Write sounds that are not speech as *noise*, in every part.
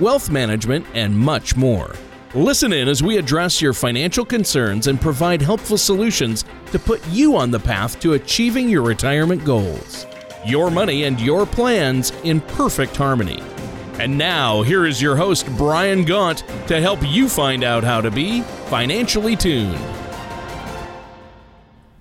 wealth management, and much more. Listen in as we address your financial concerns and provide helpful solutions to put you on the path to achieving your retirement goals. Your money and your plans in perfect harmony. And now, here is your host, Brian Gaunt, to help you find out how to be financially tuned.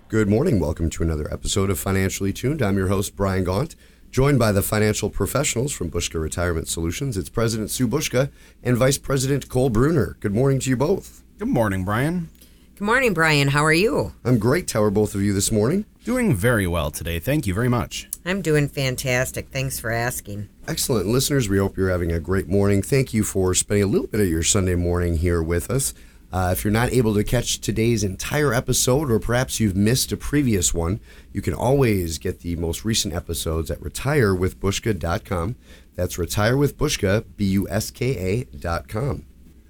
Good morning. Welcome to another episode of Financially Tuned. I'm your host, Brian Gaunt, joined by the financial professionals from Bushka Retirement Solutions. It's President Sue Bushka and Vice President Cole Bruner. Good morning to you both. Good morning, Brian. Good morning, Brian. How are you? I'm great. How are both of you this morning? Doing very well today. Thank you very much. I'm doing fantastic. Thanks for asking. Excellent. Listeners, we hope you're having a great morning. Thank you for spending a little bit of your Sunday morning here with us. Uh, if you're not able to catch today's entire episode, or perhaps you've missed a previous one, you can always get the most recent episodes at retirewithbushka.com. That's retirewithbushka, B U S K A.com.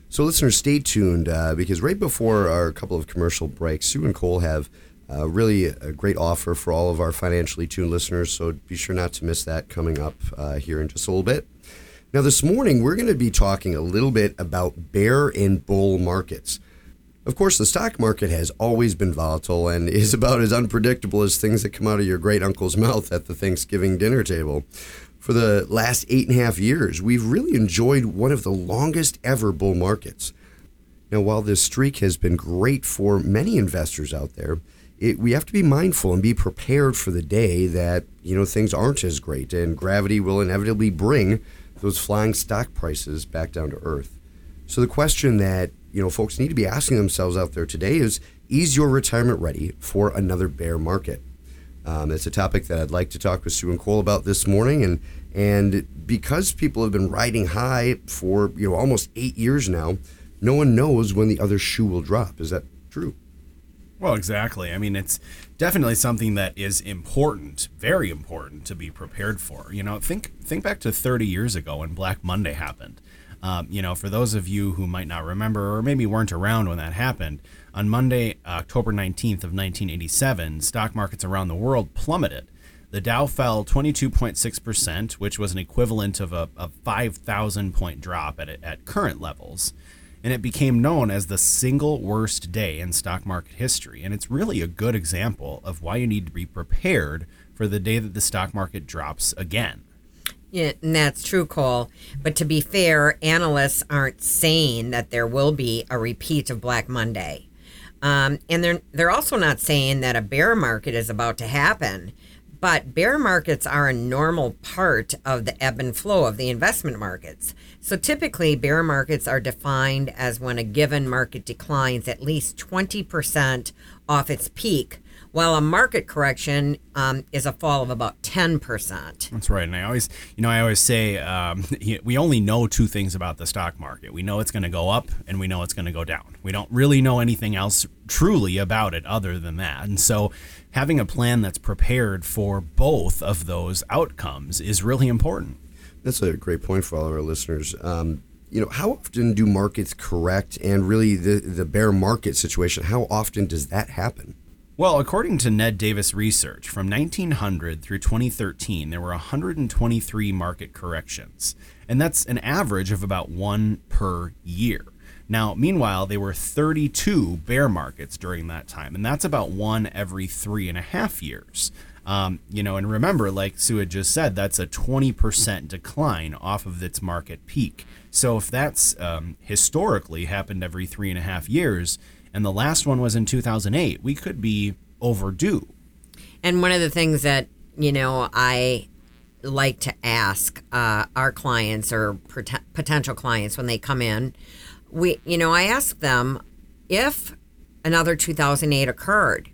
So, listeners, stay tuned uh, because right before our couple of commercial breaks, Sue and Cole have uh, really a great offer for all of our financially tuned listeners. So, be sure not to miss that coming up uh, here in just a little bit. Now, this morning, we're going to be talking a little bit about bear and bull markets. Of course, the stock market has always been volatile and *laughs* is about as unpredictable as things that come out of your great uncle's mouth at the Thanksgiving dinner table. For the last eight and a half years, we've really enjoyed one of the longest ever bull markets. Now, while this streak has been great for many investors out there, it, we have to be mindful and be prepared for the day that you know things aren't as great, and gravity will inevitably bring those flying stock prices back down to earth. So the question that you know folks need to be asking themselves out there today is: Is your retirement ready for another bear market? Um, it's a topic that I'd like to talk with Sue and Cole about this morning, and and because people have been riding high for you know almost eight years now, no one knows when the other shoe will drop. Is that true? Well, exactly. I mean, it's definitely something that is important, very important to be prepared for. You know, think think back to 30 years ago when Black Monday happened. Um, you know, for those of you who might not remember or maybe weren't around when that happened, on Monday, October 19th of 1987, stock markets around the world plummeted. The Dow fell 22.6%, which was an equivalent of a, a 5,000 point drop at, at current levels. And it became known as the single worst day in stock market history. And it's really a good example of why you need to be prepared for the day that the stock market drops again. Yeah, and that's true, Cole. But to be fair, analysts aren't saying that there will be a repeat of Black Monday. Um, and they're they're also not saying that a bear market is about to happen. But bear markets are a normal part of the ebb and flow of the investment markets. So typically, bear markets are defined as when a given market declines at least 20% off its peak, while a market correction um, is a fall of about 10%. That's right. And I always, you know, I always say um, *laughs* we only know two things about the stock market. We know it's going to go up and we know it's going to go down. We don't really know anything else truly about it other than that. And so having a plan that's prepared for both of those outcomes is really important. That's a great point for all of our listeners. Um, you know, how often do markets correct, and really the the bear market situation? How often does that happen? Well, according to Ned Davis research, from 1900 through 2013, there were 123 market corrections, and that's an average of about one per year. Now, meanwhile, there were 32 bear markets during that time, and that's about one every three and a half years. Um, you know, and remember, like Sue had just said, that's a 20% decline off of its market peak. So if that's um, historically happened every three and a half years, and the last one was in 2008, we could be overdue. And one of the things that, you know, I like to ask uh, our clients or pot- potential clients when they come in, we, you know, I ask them if another 2008 occurred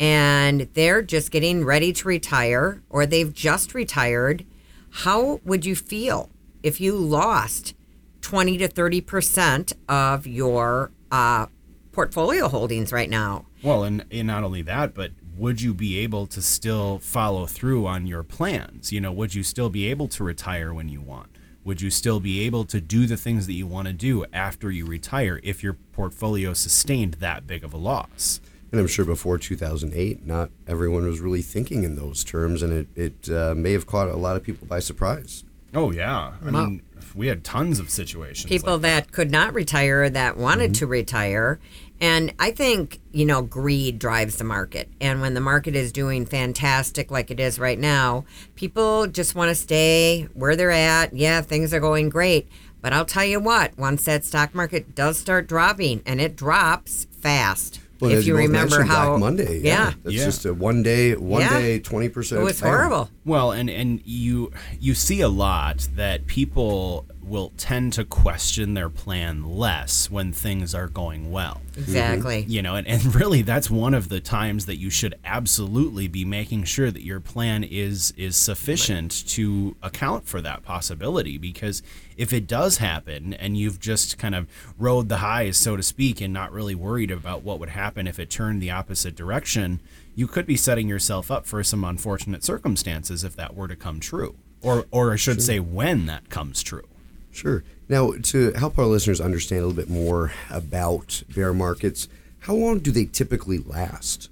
and they're just getting ready to retire or they've just retired, how would you feel if you lost 20 to 30 percent of your uh, portfolio holdings right now. Well, and, and not only that, but would you be able to still follow through on your plans? You know, would you still be able to retire when you want? Would you still be able to do the things that you want to do after you retire if your portfolio sustained that big of a loss? And I'm sure before 2008, not everyone was really thinking in those terms, and it, it uh, may have caught a lot of people by surprise. Oh, yeah. I mean, we had tons of situations. People like that could not retire that wanted to retire. And I think, you know, greed drives the market. And when the market is doing fantastic like it is right now, people just want to stay where they're at. Yeah, things are going great. But I'll tell you what, once that stock market does start dropping, and it drops fast. Well, if as you remember how Black Monday, yeah, yeah, that's Yeah. just a one day, one Yeah. day, twenty percent. it was horrible. Well, and and you you see a lot that people will tend to question their plan less when things are going well. Exactly. Mm-hmm. You know, and, and really that's one of the times that you should absolutely be making sure that your plan is is sufficient to account for that possibility because if it does happen and you've just kind of rode the highs so to speak and not really worried about what would happen if it turned the opposite direction, you could be setting yourself up for some unfortunate circumstances if that were to come true. Or or I should say when that comes true. Sure. Now, to help our listeners understand a little bit more about bear markets, how long do they typically last?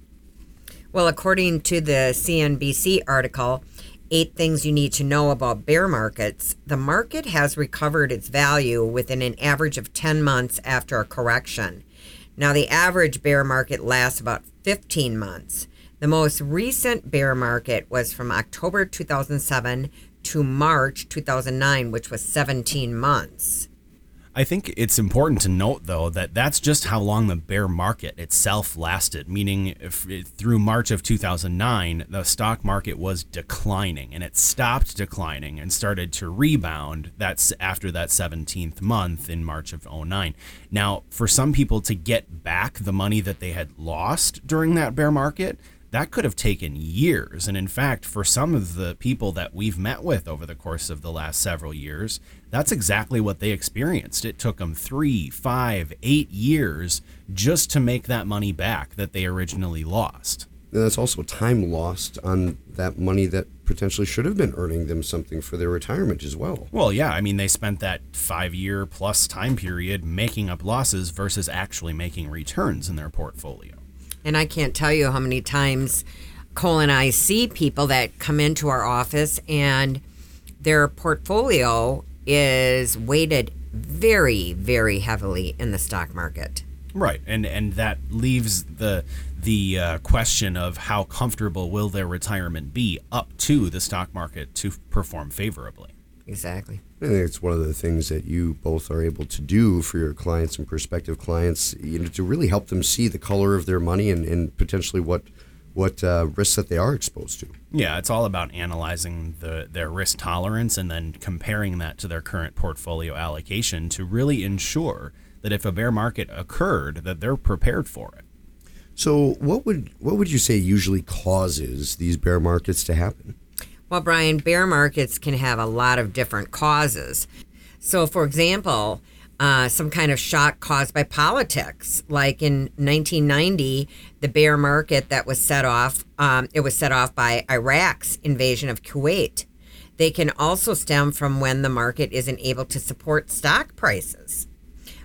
Well, according to the CNBC article, Eight Things You Need to Know About Bear Markets, the market has recovered its value within an average of 10 months after a correction. Now, the average bear market lasts about 15 months. The most recent bear market was from October 2007 to March 2009, which was 17 months. I think it's important to note, though, that that's just how long the bear market itself lasted. Meaning, through March of 2009, the stock market was declining, and it stopped declining and started to rebound. That's after that 17th month in March of 09. Now, for some people to get back the money that they had lost during that bear market, that could have taken years. And in fact, for some of the people that we've met with over the course of the last several years, that's exactly what they experienced. It took them three, five, eight years just to make that money back that they originally lost. And that's also time lost on that money that potentially should have been earning them something for their retirement as well. Well, yeah, I mean, they spent that five year plus time period making up losses versus actually making returns in their portfolio. And I can't tell you how many times Cole and I see people that come into our office and their portfolio is weighted very, very heavily in the stock market. Right, and and that leaves the the uh, question of how comfortable will their retirement be up to the stock market to perform favorably. Exactly. I think it's one of the things that you both are able to do for your clients and prospective clients, you know, to really help them see the color of their money and, and potentially what what uh, risks that they are exposed to. Yeah, it's all about analyzing the their risk tolerance and then comparing that to their current portfolio allocation to really ensure that if a bear market occurred, that they're prepared for it. So, what would what would you say usually causes these bear markets to happen? Well, Brian, bear markets can have a lot of different causes. So, for example, uh, some kind of shock caused by politics, like in 1990, the bear market that was set off, um, it was set off by Iraq's invasion of Kuwait. They can also stem from when the market isn't able to support stock prices.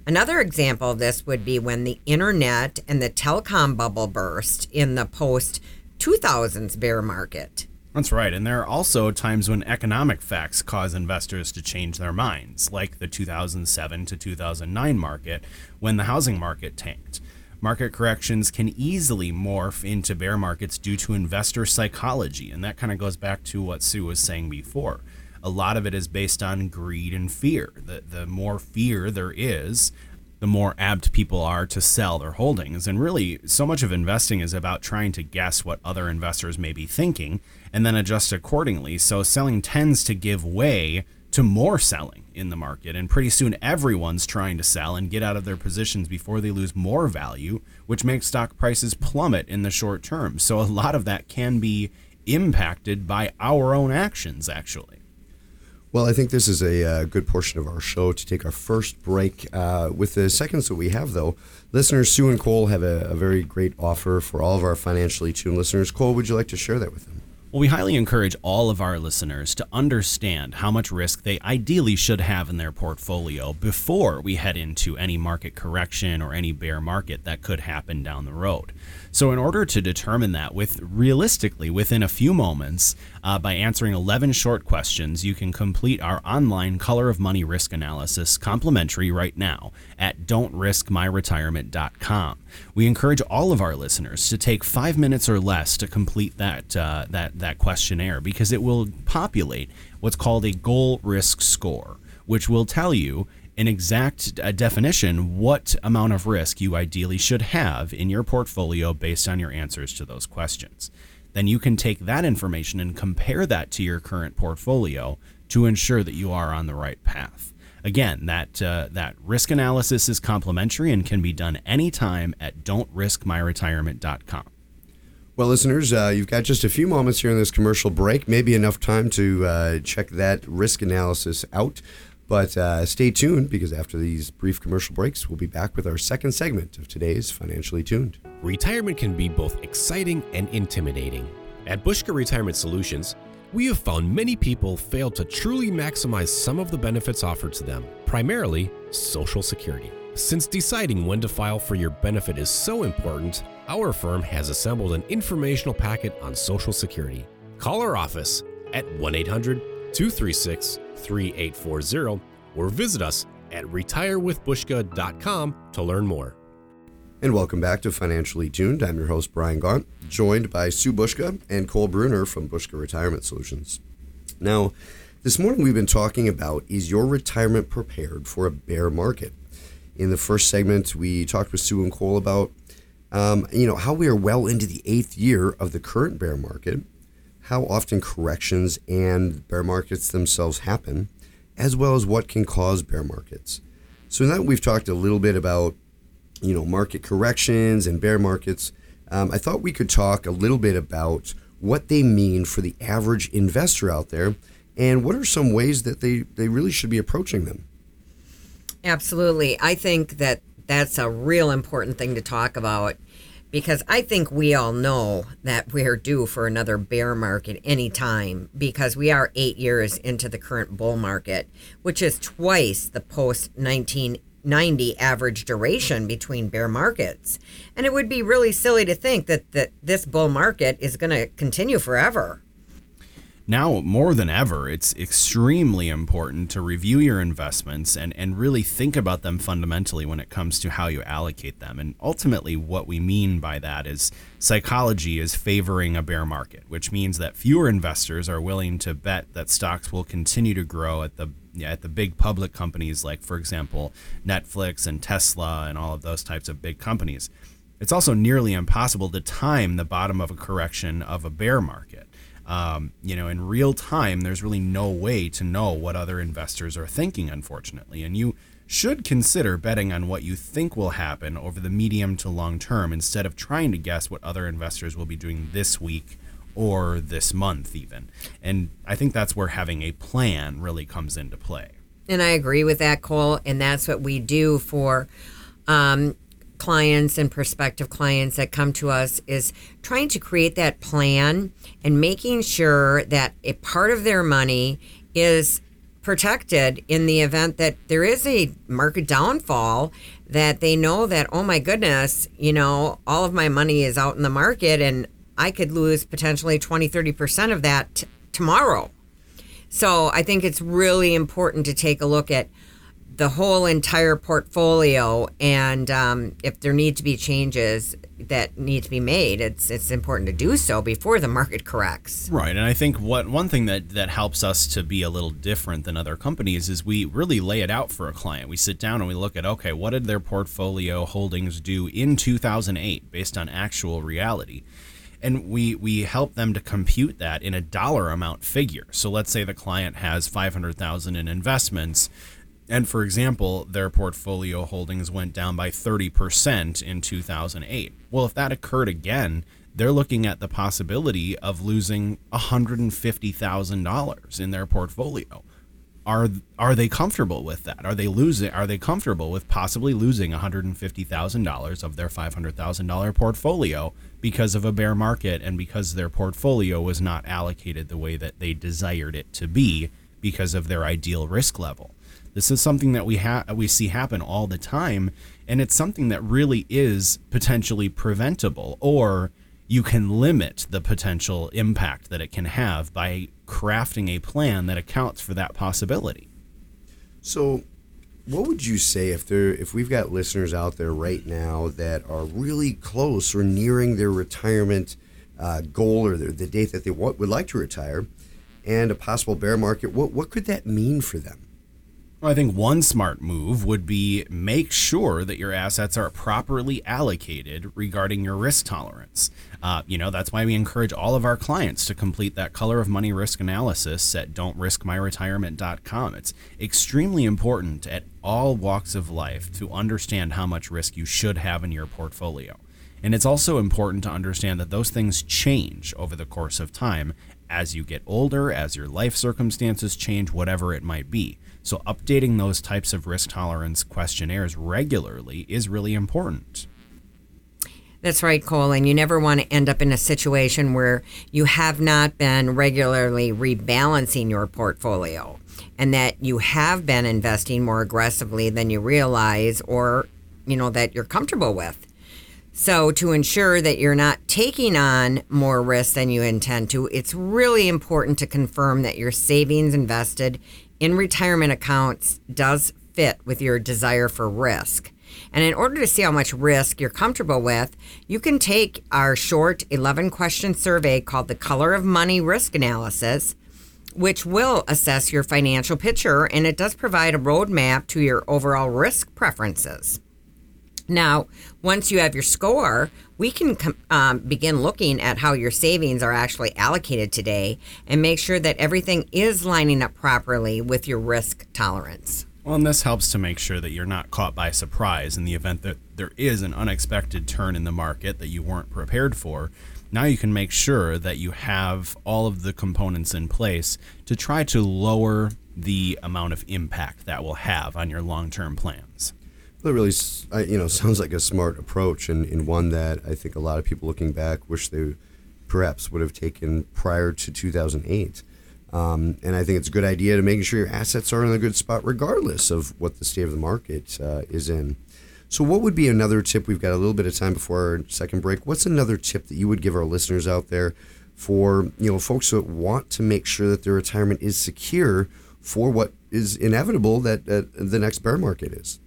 Another example of this would be when the internet and the telecom bubble burst in the post 2000s bear market. That's right, and there are also times when economic facts cause investors to change their minds, like the 2007 to 2009 market when the housing market tanked. Market corrections can easily morph into bear markets due to investor psychology, and that kind of goes back to what Sue was saying before. A lot of it is based on greed and fear. The, the more fear there is, the more apt people are to sell their holdings. And really, so much of investing is about trying to guess what other investors may be thinking and then adjust accordingly. So, selling tends to give way to more selling in the market. And pretty soon, everyone's trying to sell and get out of their positions before they lose more value, which makes stock prices plummet in the short term. So, a lot of that can be impacted by our own actions, actually. Well, I think this is a uh, good portion of our show to take our first break. Uh, with the seconds that we have, though, listeners Sue and Cole have a, a very great offer for all of our financially tuned listeners. Cole, would you like to share that with them? Well, we highly encourage all of our listeners to understand how much risk they ideally should have in their portfolio before we head into any market correction or any bear market that could happen down the road. So, in order to determine that with realistically within a few moments, uh, by answering 11 short questions, you can complete our online color of money risk analysis complimentary right now at don'triskmyretirement.com. We encourage all of our listeners to take five minutes or less to complete that uh, that that questionnaire because it will populate what's called a goal risk score, which will tell you an exact uh, definition what amount of risk you ideally should have in your portfolio based on your answers to those questions. Then you can take that information and compare that to your current portfolio to ensure that you are on the right path. Again, that uh, that risk analysis is complimentary and can be done anytime at don'triskmyretirement.com. Well, listeners, uh, you've got just a few moments here in this commercial break, maybe enough time to uh, check that risk analysis out. But uh, stay tuned because after these brief commercial breaks, we'll be back with our second segment of today's Financially Tuned. Retirement can be both exciting and intimidating. At Bushka Retirement Solutions, we have found many people fail to truly maximize some of the benefits offered to them, primarily Social Security. Since deciding when to file for your benefit is so important, our firm has assembled an informational packet on Social Security. Call our office at 1 800 236 3840 or visit us at retirewithbushka.com to learn more. And welcome back to Financially Tuned. I'm your host, Brian Gaunt, joined by Sue Bushka and Cole Bruner from Bushka Retirement Solutions. Now, this morning we've been talking about is your retirement prepared for a bear market? In the first segment, we talked with Sue and Cole about um, you know how we are well into the eighth year of the current bear market, how often corrections and bear markets themselves happen, as well as what can cause bear markets. So now that we've talked a little bit about you know market corrections and bear markets. Um, I thought we could talk a little bit about what they mean for the average investor out there, and what are some ways that they they really should be approaching them. Absolutely, I think that that's a real important thing to talk about because I think we all know that we're due for another bear market anytime because we are eight years into the current bull market, which is twice the post 1990 average duration between bear markets. And it would be really silly to think that, that this bull market is going to continue forever now more than ever, it's extremely important to review your investments and, and really think about them fundamentally when it comes to how you allocate them. And ultimately, what we mean by that is psychology is favoring a bear market, which means that fewer investors are willing to bet that stocks will continue to grow at the at the big public companies like, for example, Netflix and Tesla and all of those types of big companies. It's also nearly impossible to time the bottom of a correction of a bear market um, you know, in real time, there's really no way to know what other investors are thinking, unfortunately. And you should consider betting on what you think will happen over the medium to long term instead of trying to guess what other investors will be doing this week or this month, even. And I think that's where having a plan really comes into play. And I agree with that, Cole. And that's what we do for um, clients and prospective clients that come to us is trying to create that plan and making sure that a part of their money is protected in the event that there is a market downfall that they know that oh my goodness you know all of my money is out in the market and i could lose potentially 20 30% of that t- tomorrow. So i think it's really important to take a look at the whole entire portfolio, and um, if there need to be changes that need to be made, it's it's important to do so before the market corrects. Right, and I think what one thing that that helps us to be a little different than other companies is we really lay it out for a client. We sit down and we look at okay, what did their portfolio holdings do in 2008 based on actual reality and we we help them to compute that in a dollar amount figure. So let's say the client has 500,000 in investments and for example, their portfolio holdings went down by 30% in 2008. Well, if that occurred again, they're looking at the possibility of losing $150,000 in their portfolio. are are they comfortable with that? Are they losing? Are they comfortable with possibly losing one hundred and fifty thousand dollars of their five hundred thousand dollar portfolio because of a bear market and because their portfolio was not allocated the way that they desired it to be because of their ideal risk level? This is something that we ha- we see happen all the time, and it's something that really is potentially preventable, or you can limit the potential impact that it can have by crafting a plan that accounts for that possibility. So, what would you say if there if we've got listeners out there right now that are really close or nearing their retirement uh, goal or the, the date that they would like to retire, and a possible bear market? What what could that mean for them? Well, I think one smart move would be make sure that your assets are properly allocated regarding your risk tolerance. Uh, you know, that's why we encourage all of our clients to complete that color of money risk analysis at don'triskmyretirement.com. It's extremely important at all walks of life to understand how much risk you should have in your portfolio. And it's also important to understand that those things change over the course of time as you get older, as your life circumstances change, whatever it might be. So, updating those types of risk tolerance questionnaires regularly is really important. That's right, Cole. And you never want to end up in a situation where you have not been regularly rebalancing your portfolio and that you have been investing more aggressively than you realize or, you know, that you're comfortable with. So, to ensure that you're not taking on more risk than you intend to, it's really important to confirm that your savings invested in retirement accounts does fit with your desire for risk. And in order to see how much risk you're comfortable with, you can take our short 11 question survey called the Color of Money Risk Analysis, which will assess your financial picture and it does provide a roadmap to your overall risk preferences. Now, once you have your score, we can um, begin looking at how your savings are actually allocated today and make sure that everything is lining up properly with your risk tolerance. Well, and this helps to make sure that you're not caught by surprise in the event that there is an unexpected turn in the market that you weren't prepared for. Now you can make sure that you have all of the components in place to try to lower the amount of impact that will have on your long-term plans. It really, you know, *laughs* sounds like a smart approach, and, and one that I think a lot of people looking back wish they perhaps would have taken prior to 2008. Um, and I think it's a good idea to making sure your assets are in a good spot, regardless of what the state of the market uh, is in. So, what would be another tip? We've got a little bit of time before our second break. What's another tip that you would give our listeners out there for you know folks that want to make sure that their retirement is secure for what is inevitable that uh, the next bear market is?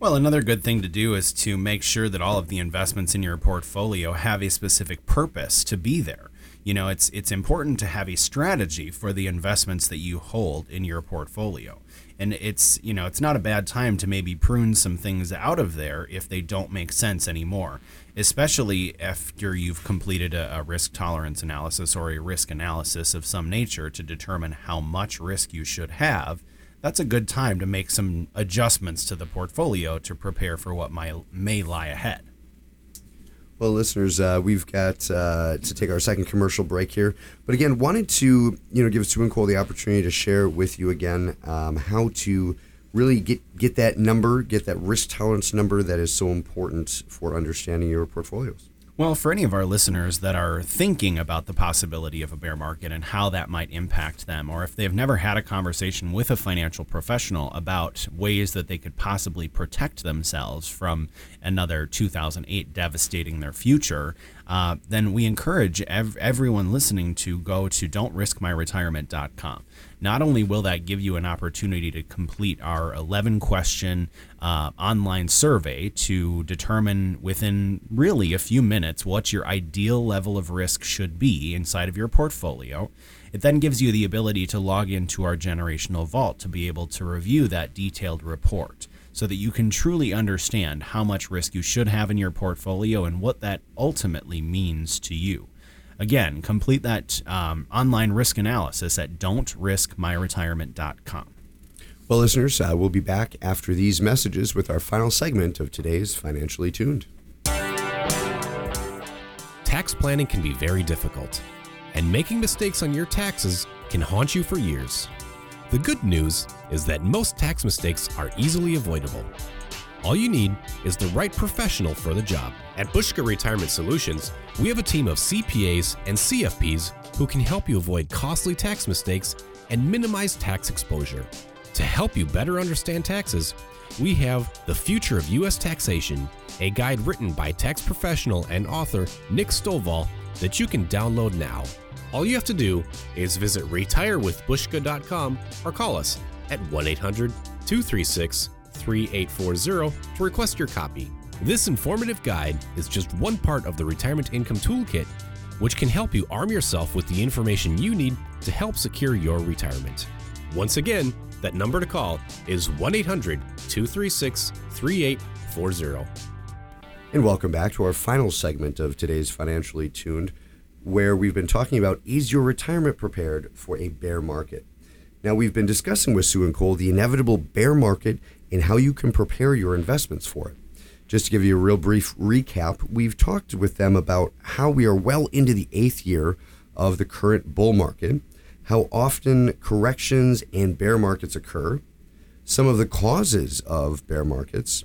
Well, another good thing to do is to make sure that all of the investments in your portfolio have a specific purpose to be there. You know it's it's important to have a strategy for the investments that you hold in your portfolio. And it's you know it's not a bad time to maybe prune some things out of there if they don't make sense anymore especially after you've completed a, a risk tolerance analysis or a risk analysis of some nature to determine how much risk you should have that's a good time to make some adjustments to the portfolio to prepare for what may, may lie ahead well, listeners, uh, we've got uh, to take our second commercial break here, but again, wanted to you know give Sue Cole the opportunity to share with you again um, how to really get get that number, get that risk tolerance number that is so important for understanding your portfolios. Well, for any of our listeners that are thinking about the possibility of a bear market and how that might impact them, or if they've never had a conversation with a financial professional about ways that they could possibly protect themselves from another 2008 devastating their future, uh, then we encourage ev- everyone listening to go to don'triskmyretirement.com. Not only will that give you an opportunity to complete our 11 question uh, online survey to determine within really a few minutes what your ideal level of risk should be inside of your portfolio, it then gives you the ability to log into our generational vault to be able to review that detailed report so that you can truly understand how much risk you should have in your portfolio and what that ultimately means to you. Again, complete that um, online risk analysis at don'triskmyretirement.com. Well, listeners, uh, we'll be back after these messages with our final segment of today's Financially Tuned. Tax planning can be very difficult, and making mistakes on your taxes can haunt you for years. The good news is that most tax mistakes are easily avoidable. All you need is the right professional for the job. At Bushka Retirement Solutions, we have a team of CPAs and CFPs who can help you avoid costly tax mistakes and minimize tax exposure. To help you better understand taxes, we have The Future of U.S. Taxation, a guide written by tax professional and author Nick Stovall that you can download now. All you have to do is visit retirewithbushka.com or call us at 1 800 236 3840 to request your copy. This informative guide is just one part of the Retirement Income Toolkit, which can help you arm yourself with the information you need to help secure your retirement. Once again, that number to call is 1 800 236 3840. And welcome back to our final segment of today's Financially Tuned, where we've been talking about is your retirement prepared for a bear market? Now, we've been discussing with Sue and Cole the inevitable bear market and how you can prepare your investments for it. Just to give you a real brief recap, we've talked with them about how we are well into the eighth year of the current bull market, how often corrections and bear markets occur, some of the causes of bear markets,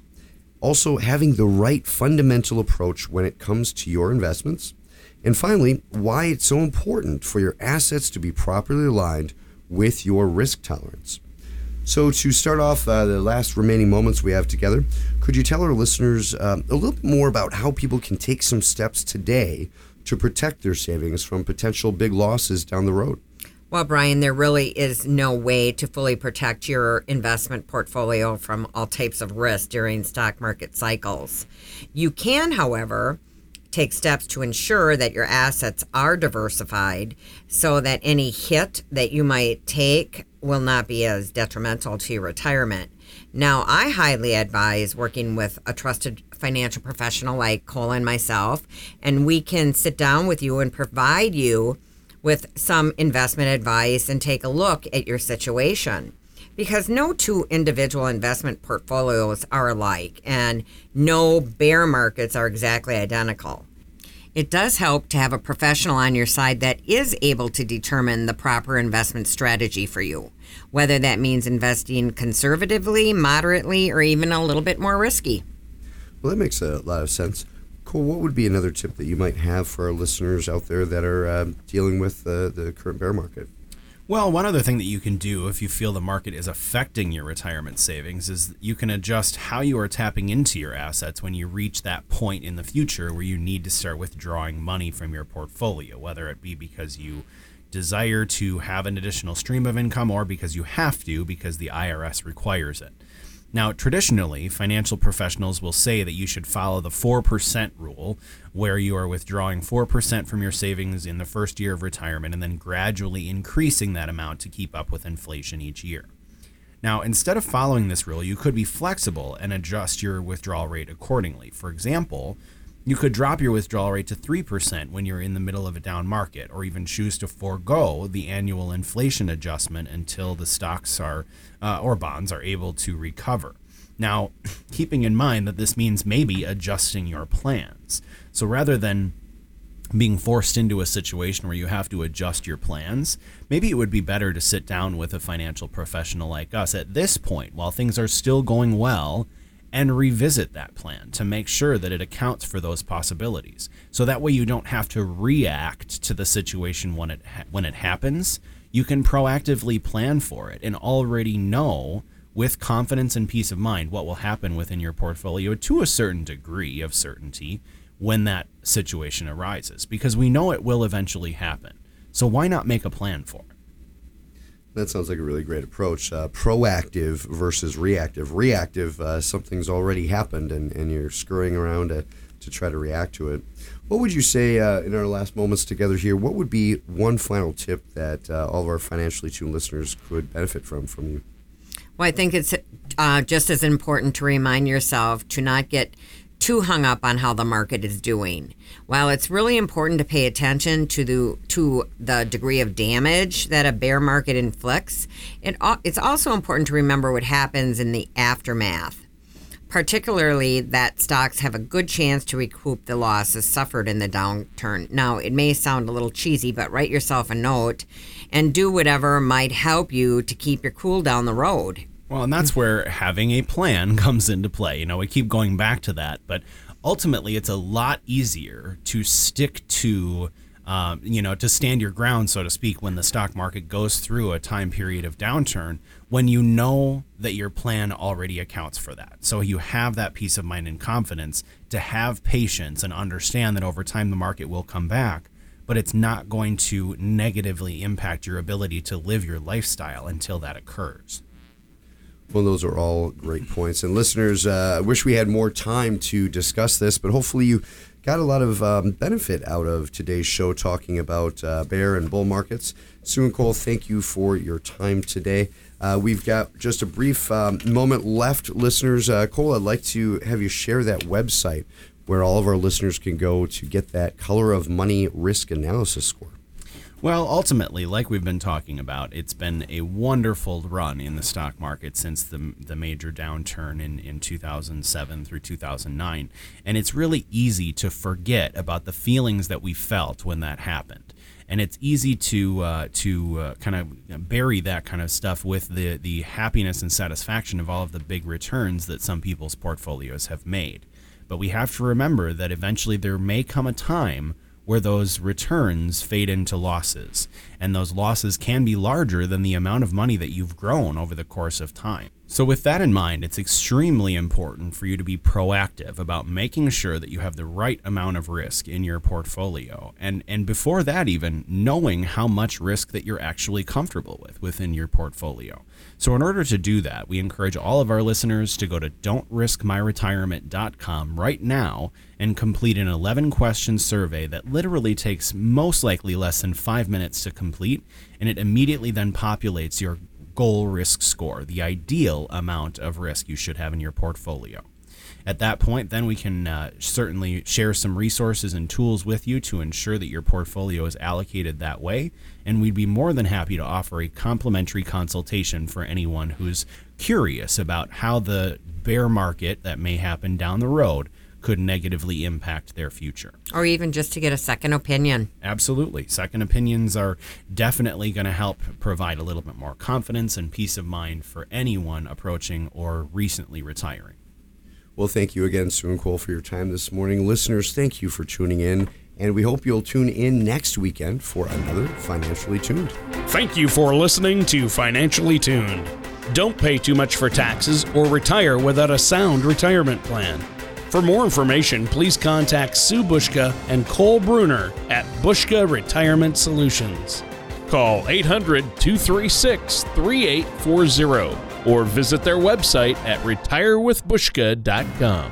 also having the right fundamental approach when it comes to your investments, and finally, why it's so important for your assets to be properly aligned with your risk tolerance. So, to start off uh, the last remaining moments we have together, could you tell our listeners um, a little bit more about how people can take some steps today to protect their savings from potential big losses down the road? Well, Brian, there really is no way to fully protect your investment portfolio from all types of risk during stock market cycles. You can, however, take steps to ensure that your assets are diversified so that any hit that you might take will not be as detrimental to your retirement. Now, I highly advise working with a trusted financial professional like Cole and myself, and we can sit down with you and provide you with some investment advice and take a look at your situation. Because no two individual investment portfolios are alike, and no bear markets are exactly identical. It does help to have a professional on your side that is able to determine the proper investment strategy for you, whether that means investing conservatively, moderately, or even a little bit more risky. Well, that makes a lot of sense. Cool. What would be another tip that you might have for our listeners out there that are uh, dealing with uh, the current bear market? Well, one other thing that you can do if you feel the market is affecting your retirement savings is you can adjust how you are tapping into your assets when you reach that point in the future where you need to start withdrawing money from your portfolio, whether it be because you desire to have an additional stream of income or because you have to because the IRS requires it. Now, traditionally, financial professionals will say that you should follow the 4% rule, where you are withdrawing 4% from your savings in the first year of retirement and then gradually increasing that amount to keep up with inflation each year. Now, instead of following this rule, you could be flexible and adjust your withdrawal rate accordingly. For example, you could drop your withdrawal rate to 3% when you're in the middle of a down market, or even choose to forego the annual inflation adjustment until the stocks are uh, or bonds are able to recover. Now, *clears throat* keeping in mind that this means maybe adjusting your plans. So rather than being forced into a situation where you have to adjust your plans, maybe it would be better to sit down with a financial professional like us at this point while things are still going well and revisit that plan to make sure that it accounts for those possibilities. So that way you don't have to react to the situation when it ha- when it happens. You can proactively plan for it and already know with confidence and peace of mind what will happen within your portfolio to a certain degree of certainty when that situation arises because we know it will eventually happen. So why not make a plan for it? That sounds like a really great approach. Uh, proactive versus reactive. Reactive, uh, something's already happened and, and you're scurrying around to, to try to react to it. What would you say uh, in our last moments together here? What would be one final tip that uh, all of our financially tuned listeners could benefit from from you? Well, I think it's uh, just as important to remind yourself to not get too hung up on how the market is doing. While it's really important to pay attention to the to the degree of damage that a bear market inflicts, it, it's also important to remember what happens in the aftermath. particularly that stocks have a good chance to recoup the losses suffered in the downturn. Now, it may sound a little cheesy, but write yourself a note and do whatever might help you to keep your cool down the road. Well, and that's where having a plan *laughs* comes into play. You know, we keep going back to that, but ultimately, it's a lot easier to stick to um, you know, to stand your ground, so to speak, when the stock market goes through a time period of downturn, when you know that your plan already accounts for that. So you have that peace of mind and confidence to have patience and understand that over time the market will come back, but it's not going to negatively impact your ability to live your lifestyle until that occurs. Well, those are all great points. And listeners, uh, I wish we had more time to discuss this, but hopefully you got a lot of um, benefit out of today's show talking about uh, bear and bull markets. Sue and Cole, thank you for your time today. Uh, we've got just a brief um, moment left, listeners. Uh, Cole, I'd like to have you share that website where all of our listeners can go to get that color of money risk analysis score. Well, ultimately, like we've been talking about, it's been a wonderful run in the stock market since the, the major downturn in, in 2007 through 2009. And it's really easy to forget about the feelings that we felt when that happened. And it's easy to uh, to uh, kind of bury that kind of stuff with the, the happiness and satisfaction of all of the big returns that some people's portfolios have made. But we have to remember that eventually there may come a time where those returns fade into losses. And those losses can be larger than the amount of money that you've grown over the course of time. So, with that in mind, it's extremely important for you to be proactive about making sure that you have the right amount of risk in your portfolio. And, and before that, even knowing how much risk that you're actually comfortable with within your portfolio. So, in order to do that, we encourage all of our listeners to go to don'triskmyretirement.com right now and complete an 11 question survey that literally takes most likely less than five minutes to complete. And it immediately then populates your goal risk score, the ideal amount of risk you should have in your portfolio. At that point, then we can uh, certainly share some resources and tools with you to ensure that your portfolio is allocated that way. And we'd be more than happy to offer a complimentary consultation for anyone who's curious about how the bear market that may happen down the road could negatively impact their future. Or even just to get a second opinion. Absolutely. Second opinions are definitely going to help provide a little bit more confidence and peace of mind for anyone approaching or recently retiring. Well, thank you again, Sue and Cole, for your time this morning. Listeners, thank you for tuning in, and we hope you'll tune in next weekend for another Financially Tuned. Thank you for listening to Financially Tuned. Don't pay too much for taxes or retire without a sound retirement plan. For more information, please contact Sue Bushka and Cole Bruner at Bushka Retirement Solutions. Call 800 236 3840 or visit their website at retirewithbushka.com.